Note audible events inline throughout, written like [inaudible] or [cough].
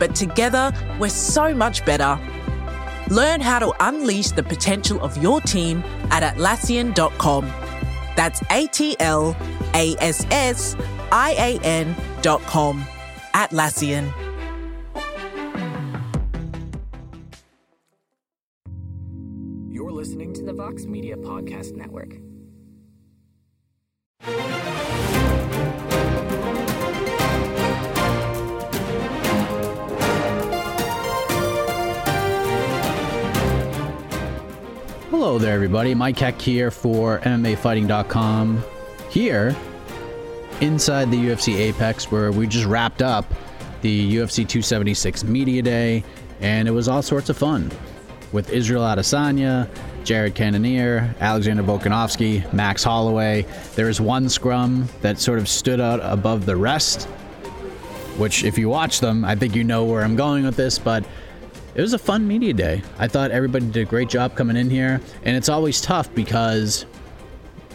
but together, we're so much better. Learn how to unleash the potential of your team at Atlassian.com. That's A T L A S S I A N.com. Atlassian. Hello there, everybody. Mike Heck here for MMAfighting.com. Here, inside the UFC Apex, where we just wrapped up the UFC 276 Media Day, and it was all sorts of fun with Israel Adesanya, Jared Cannonier, Alexander Volkanovski, Max Holloway. There was one scrum that sort of stood out above the rest, which, if you watch them, I think you know where I'm going with this, but it was a fun media day. I thought everybody did a great job coming in here, and it's always tough because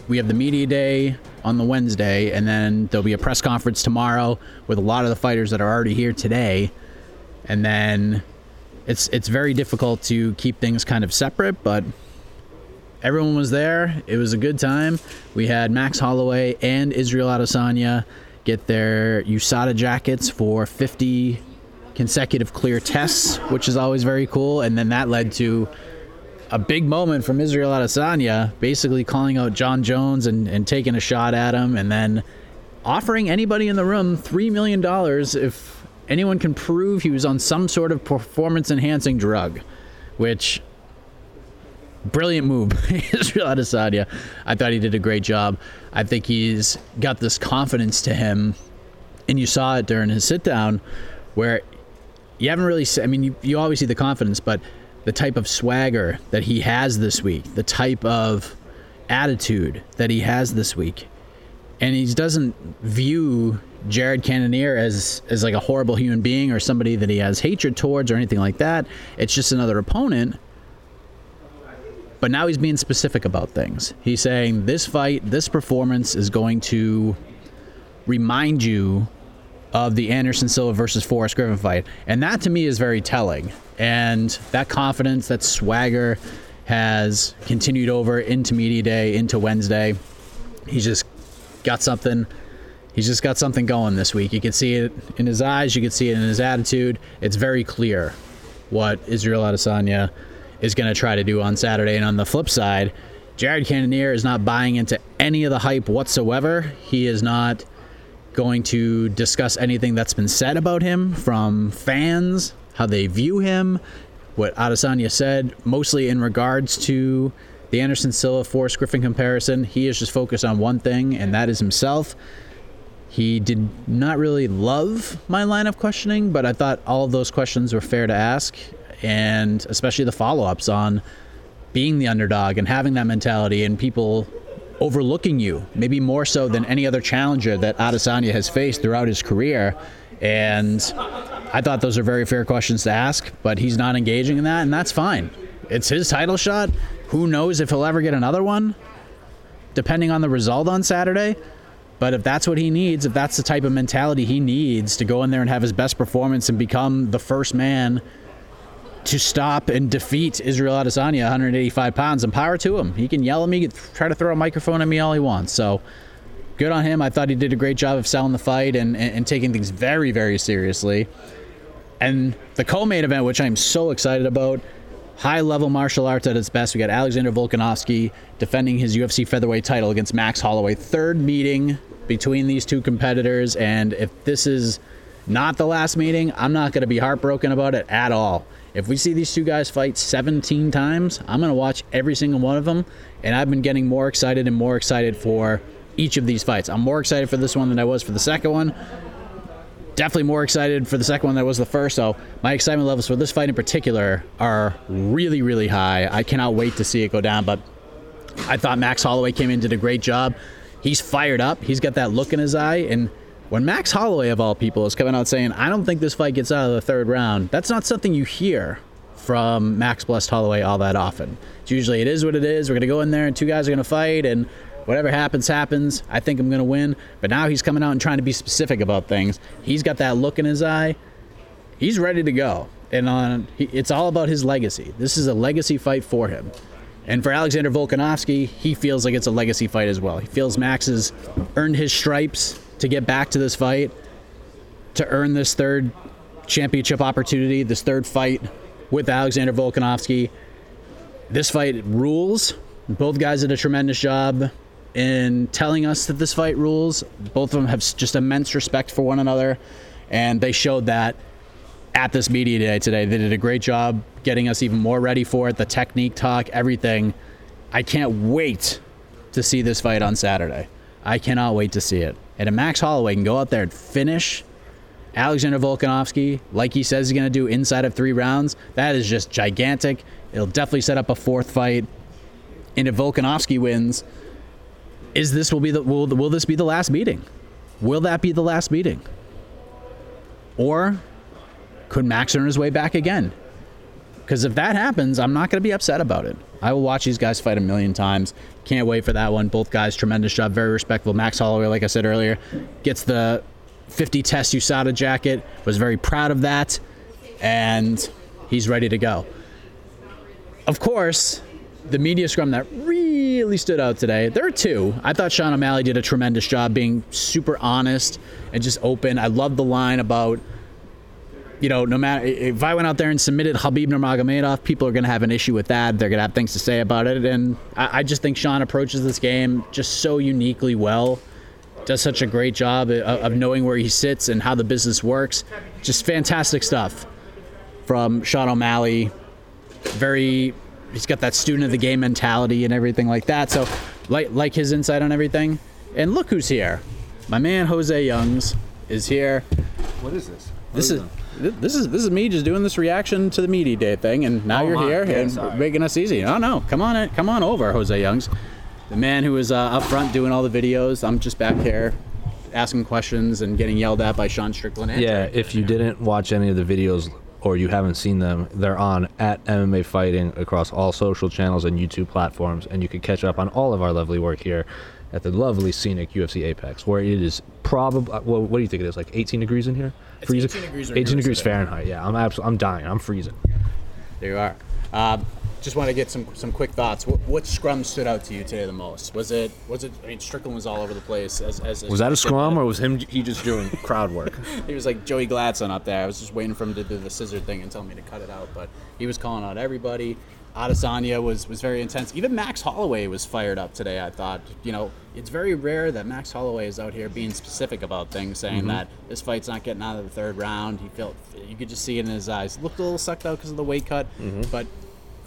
we have the media day on the Wednesday, and then there'll be a press conference tomorrow with a lot of the fighters that are already here today, and then it's it's very difficult to keep things kind of separate, but everyone was there. It was a good time. We had Max Holloway and Israel Adesanya get their USADA jackets for 50 consecutive clear tests, which is always very cool. And then that led to a big moment from Israel Adesanya, basically calling out Jon Jones and, and taking a shot at him, and then offering anybody in the room $3 million if anyone can prove he was on some sort of performance enhancing drug, which brilliant move, [laughs] Israel Adesanya. I thought he did a great job. I think he's got this confidence to him, and you saw it during his sit down, where you haven't really. I mean, you, you always see the confidence, but the type of swagger that he has this week, the type of attitude that he has this week, and he doesn't view Jared Cannonier as as like a horrible human being or somebody that he has hatred towards or anything like that. It's just another opponent. But now he's being specific about things. He's saying this fight, this performance is going to remind you of the Anderson Silva versus Forrest Griffin fight. And that to me is very telling. And that confidence, that swagger has continued over into media day, into Wednesday. He's just got something. He's just got something going this week. You can see it in his eyes. You can see it in his attitude. It's very clear what Israel Adesanya is going to try to do on Saturday. And on the flip side, Jared Cannonier is not buying into any of the hype whatsoever. He is not going to discuss anything that's been said about him from fans, how they view him, what Adesanya said, mostly in regards to the Anderson Silva Forrest Griffin comparison. He is just focused on one thing, and that is himself. He did not really love my line of questioning, but I thought all of those questions were fair to ask, and especially the follow ups on being the underdog and having that mentality and people overlooking you, maybe more so than any other challenger that Adesanya has faced throughout his career. And I thought those are very fair questions to ask, but he's not engaging in that, and that's fine. It's his title shot. Who knows if he'll ever get another one, depending on the result on Saturday. But if that's what he needs, if that's the type of mentality he needs to go in there and have his best performance and become the first man to stop and defeat Israel Adesanya, 185 pounds, and power to him. He can yell at me, try to throw a microphone at me all he wants. So good on him. I thought he did a great job of selling the fight and, and, and taking things very, very seriously. And the co-main event, which I'm so excited about, high level martial arts at its best. We got Alexander Volkanovski defending his UFC featherweight title against Max Holloway. Third meeting between these two competitors, and if this is not the last meeting, I'm not going to be heartbroken about it at all. If we see these two guys fight 17 times, I'm going to watch every single one of them, and I've been getting more excited and more excited for each of these fights. I'm more excited for this one than I was for the second one. Definitely more excited for the second one than I was the first. So my excitement levels for this fight in particular are really, really high. I cannot wait to see it go down. But I thought Max Holloway came in did a great job. He's fired up. He's got that look in his eye, and when Max Holloway, of all people, is coming out saying, I don't think this fight gets out of the third round, that's not something you hear from Max Blessed Holloway all that often. It's usually, it is what it is. We're going to go in there and two guys are going to fight, and whatever happens, happens. I think I'm going to win. But now he's coming out and trying to be specific about things. He's got that look in his eye. He's ready to go. And on, it's all about his legacy. This is a legacy fight for him. And for Alexander Volkanovski, he feels like it's a legacy fight as well. He feels Max has earned his stripes to get back to this fight, to earn this third championship opportunity, this third fight with Alexander Volkanovski. This fight rules. Both guys did a tremendous job in telling us that this fight rules. Both of them have just immense respect for one another, and they showed that at this media day today. They did a great job getting us even more ready for it. The technique talk, everything. I can't wait to see this fight on Saturday. I cannot wait to see it. And if Max Holloway can go out there and finish Alexander Volkanovski like he says he's going to do inside of three rounds, that is just gigantic. It'll definitely set up a fourth fight. And if Volkanovski wins, is this will be the will will this be the last meeting? Will that be the last meeting? Or could Max earn his way back again? Because if that happens, I'm not going to be upset about it. I will watch these guys fight a million times. Can't wait for that one. Both guys, tremendous job, very respectful. Max Holloway, like I said earlier, gets the 50 test USADA jacket, was very proud of that, and he's ready to go. Of course, the media scrum that really stood out today, there are two. I thought Sean O'Malley did a tremendous job being super honest and just open. I love the line about you know, no matter if I went out there and submitted Khabib Nurmagomedov, people are going to have an issue with that. They're going to have things to say about it, and I, I, just think Sean approaches this game just so uniquely well. Does such a great job of, of knowing where he sits and how the business works. Just fantastic stuff from Sean O'Malley. Very, he's got that student of the game mentality and everything like that. So, like like his insight on everything. And look who's here. My man Jose Youngs is here. What is this? What this is. This is this is me just doing this reaction to the media day thing, and now oh, you're my. here yeah, and sorry. making us easy. Oh no, come on, in, come on over, Jose Youngs, the man who is uh, up front doing all the videos. I'm just back here asking questions and getting yelled at by Sean Strickland. yeah, if you didn't watch any of the videos or you haven't seen them, they're on at MMA Fighting across all social channels and YouTube platforms, and you can catch up on all of our lovely work here at the lovely scenic UFC Apex, where it is probably well, what do you think it is? Like 18 degrees in here? It's freezing. 18 degrees, 18 degrees Fahrenheit. Yeah, I'm absolutely, I'm dying. I'm freezing. There you are. Uh, just want to get some some quick thoughts. What, what, scrum stood out to you today the most? Was it was it? I mean, Strickland was all over the place. As, as was that a scrum or was him he just doing [laughs] crowd work? he was like Joey Gladson up there. I was just waiting for him to do the scissor thing and tell me to cut it out, but he was calling out everybody. Adesanya was was very intense. Even Max Holloway was fired up today. I thought, you know, it's very rare that Max Holloway is out here being specific about things, saying mm-hmm. that this fight's not getting out of the third round. He felt you could just see it in his eyes. Looked a little sucked out because of the weight cut, mm-hmm. but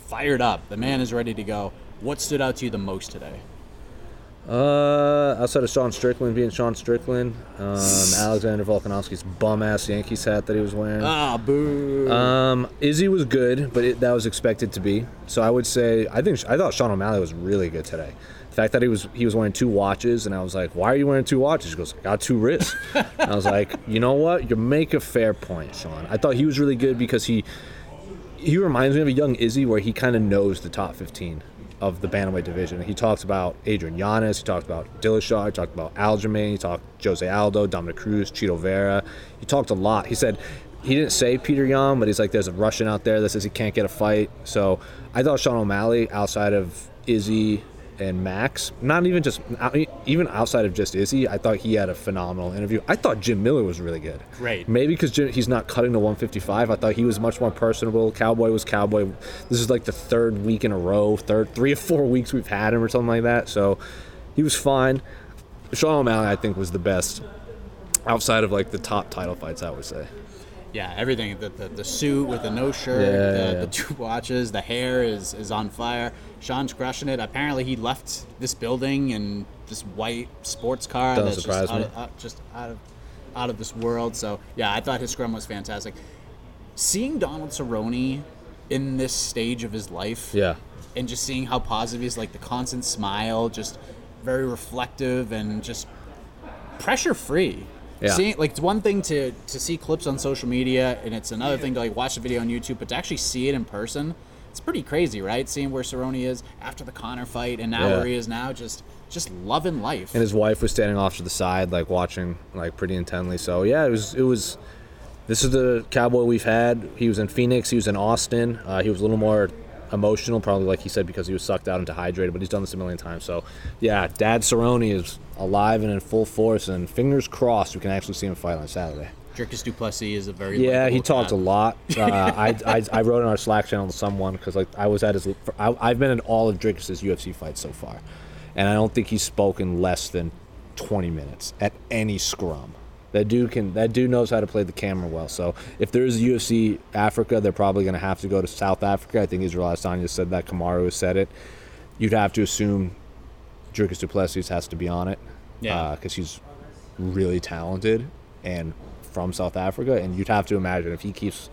fired up. The man is ready to go. What stood out to you the most today? Uh, outside of Sean Strickland being Sean Strickland, um, [laughs] Alexander Volkanovski's bum ass Yankees hat that he was wearing. Ah, boo. Um, Izzy was good, but it, that was expected to be. So I would say I think I thought Sean O'Malley was really good today. The fact that he was he was wearing two watches, and I was like, "Why are you wearing two watches?" He goes, "I got two wrists." [laughs] I was like, "You know what? You make a fair point, Sean." I thought he was really good because he he reminds me of a young Izzy where he kind of knows the top 15 of the bantamweight division. He talks about Adrian Yanez, he talked about Dillashaw, he talked about Aljamain, he talked Jose Aldo, Dominick Cruz, Chito Vera. He talked a lot. He said he didn't say Peter Yan, but he's like, there's a Russian out there that says he can't get a fight. So I thought Sean O'Malley, outside of Izzy and Max. Not even just even outside of just Izzy, I thought he had a phenomenal interview. I thought Jim Miller was really good. Great. Maybe because he's not cutting to 155. I thought he was much more personable. Cowboy was Cowboy. This is like the third week in a row, third three or four weeks we've had him or something like that. So he was fine. Sean O'Malley, I think, was the best outside of like the top title fights. I would say. Yeah, everything. The, the, the suit with the no shirt, Yeah. the, the [laughs] two watches, the hair is, is on fire. Sean's crushing it. Apparently, he left this building in this white sports car Doesn't that's surprise just, out of, out, just out of out of this world. So yeah, I thought his scrum was fantastic. Seeing Donald Cerrone in this stage of his life, Yeah. and just seeing how positive he is, like the constant smile, just very reflective and just pressure free. Yeah. Seeing like it's one thing to to see clips on social media, and it's another thing to like watch the video on YouTube, but to actually see it in person, it's pretty crazy, right? Seeing where Cerrone is after the Conor fight, and now Yeah. where he is now, just just loving life. and his wife was standing off to the side, like watching, like pretty intently. So yeah, it was it was. This is the cowboy we've had. He was in Phoenix. He was in Austin. Uh, he was a little more emotional, probably like he said because he was sucked out and dehydrated. But he's done this a million times. So yeah, Dad Cerrone is alive and in full force. And fingers crossed, we can actually see him fight on Saturday. Dricus Du Plessis is a very Yeah, he talked a lot. [laughs] Uh, I, I I wrote in our Slack channel to someone because like I was at his. I, I've been in all of Dricus's UFC fights so far, and I don't think he's spoken less than twenty minutes at any scrum. That dude can. That dude knows how to play the camera well. So if there is UFC Africa, they're probably going to have to go to South Africa. I think Israel Adesanya said that. Kamaru has said it. You'd have to assume Dricus Du Plessis has to be on it. Yeah. Uh, because he's really talented and from South Africa, and you'd have to imagine if he keeps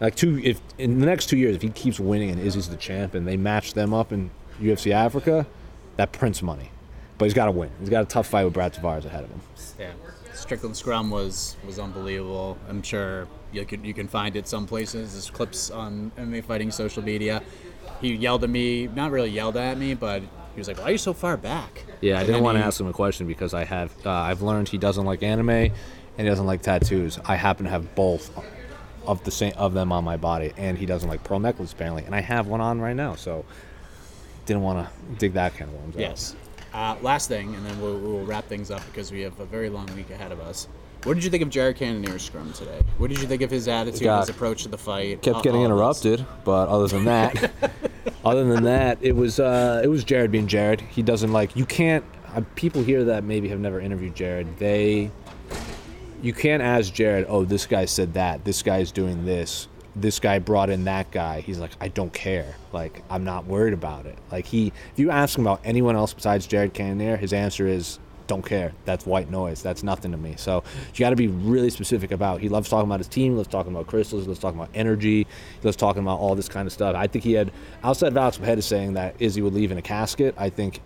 like two if in the next two years if he keeps winning and Izzy's the champ and they match them up in UFC Africa, that prints money. But he's got to win. He's got a tough fight with Brad Tavares ahead of him. Yeah, Strickland Scrum was was unbelievable. I'm sure you can you can find it some places. There's clips on MMA Fighting social media. He yelled at me, not really yelled at me, but he was like, "Why are you so far back?" Yeah, I And didn't want to ask him a question because I have uh, I've learned he doesn't like anime and he doesn't like tattoos. I happen to have both of the same of them on my body, and he doesn't like pearl necklace apparently, and I have one on right now. So didn't want to dig that kind of worms out. Yes. Uh, last thing, and then we'll, we'll wrap things up because we have a very long week ahead of us. What did you think of Jared Cannonier's scrum today? What did you think of his attitude, his approach to the fight? kept all- getting all interrupted. But other than that, [laughs] other than that, it was uh, it was Jared being Jared. He doesn't like you can't. Uh, people here that maybe have never interviewed Jared, they you can't ask Jared. Oh, this guy said that. This guy's doing this. This guy brought in that guy. He's like, I don't care. Like, I'm not worried about it. Like he, if you ask him about anyone else besides Jared Cannonier, his answer is don't care. That's white noise. That's nothing to me. So you got to be really specific about. He loves talking about his team. Loves talking about crystals. Loves talking about energy. Loves talking about all this kind of stuff. I think he had outside of Alex is saying that Izzy would leave in a casket. I think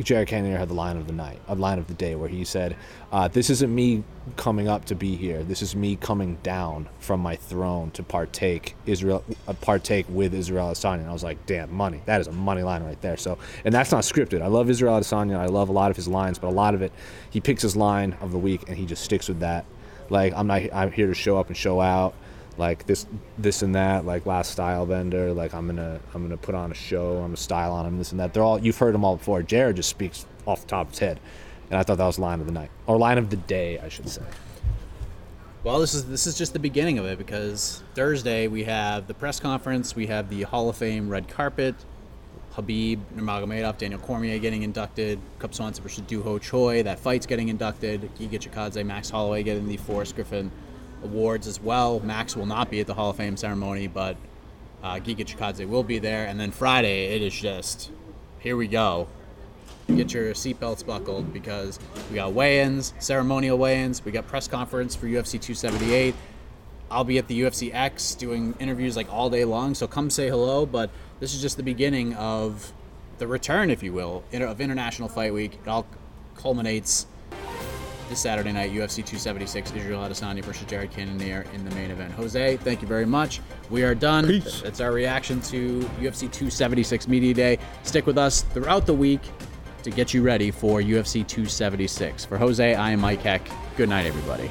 Jared Cannonier had the line of the night, a line of the day, where he said, uh, "This isn't me coming up to be here. This is me coming down from my throne to partake Israel, uh, partake with Israel Adesanya." And I was like, "Damn, money! That is a money line right there." So, and that's not scripted. I love Israel Adesanya. I love a lot of his lines, but a lot of it, he picks his line of the week and he just sticks with that. Like, I'm not. I'm here to show up and show out. Like this, this and that. Like last Stylebender. Like I'm gonna, I'm gonna put on a show. I'm gonna style on him. This and that. They're all. You've heard them all before. Jared just speaks off the top of his head, and I thought that was line of the night or line of the day, I should say. Well, this is this is just the beginning of it because Thursday we have the press conference, we have the Hall of Fame red carpet, Khabib Nurmagomedov, Daniel Cormier getting inducted, Cub Swanson versus Dooho Choi, that fight's getting inducted, Giga Chikadze, Max Holloway getting the Forrest Griffin awards as well. Max will not be at the Hall of Fame ceremony, but uh, Giga Chikadze will be there. And then Friday, it is just here we go. Get your seatbelts buckled because we got weigh-ins, ceremonial weigh-ins. We got press conference for UFC 278. I'll be at the UFC Apex doing interviews like all day long. So come say hello. But this is just the beginning of the return, if you will, of International Fight Week. It all culminates this Saturday night, UFC 276, Israel Adesanya versus Jared Cannonier in the main event. Jose, thank you very much. We are done. Peace. That's our reaction to UFC 276 Media Day. Stick with us throughout the week to get you ready for UFC 276. For Jose, I am Mike Heck. Good night, everybody.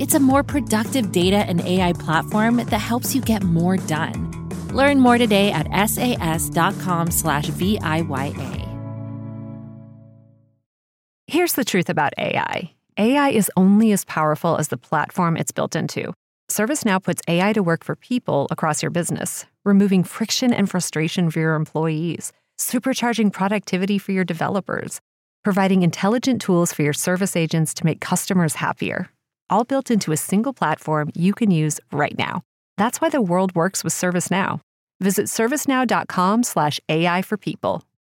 It's a more productive data and AI platform that helps you get more done. Learn more today at sas.com slash VIYA. Here's the truth about AI AI is only as powerful as the platform it's built into. ServiceNow puts AI to work for people across your business, removing friction and frustration for your employees, supercharging productivity for your developers, providing intelligent tools for your service agents to make customers happier. All built into a single platform you can use right now. That's why the world works with ServiceNow. Visit servicenow.com/slash AI for people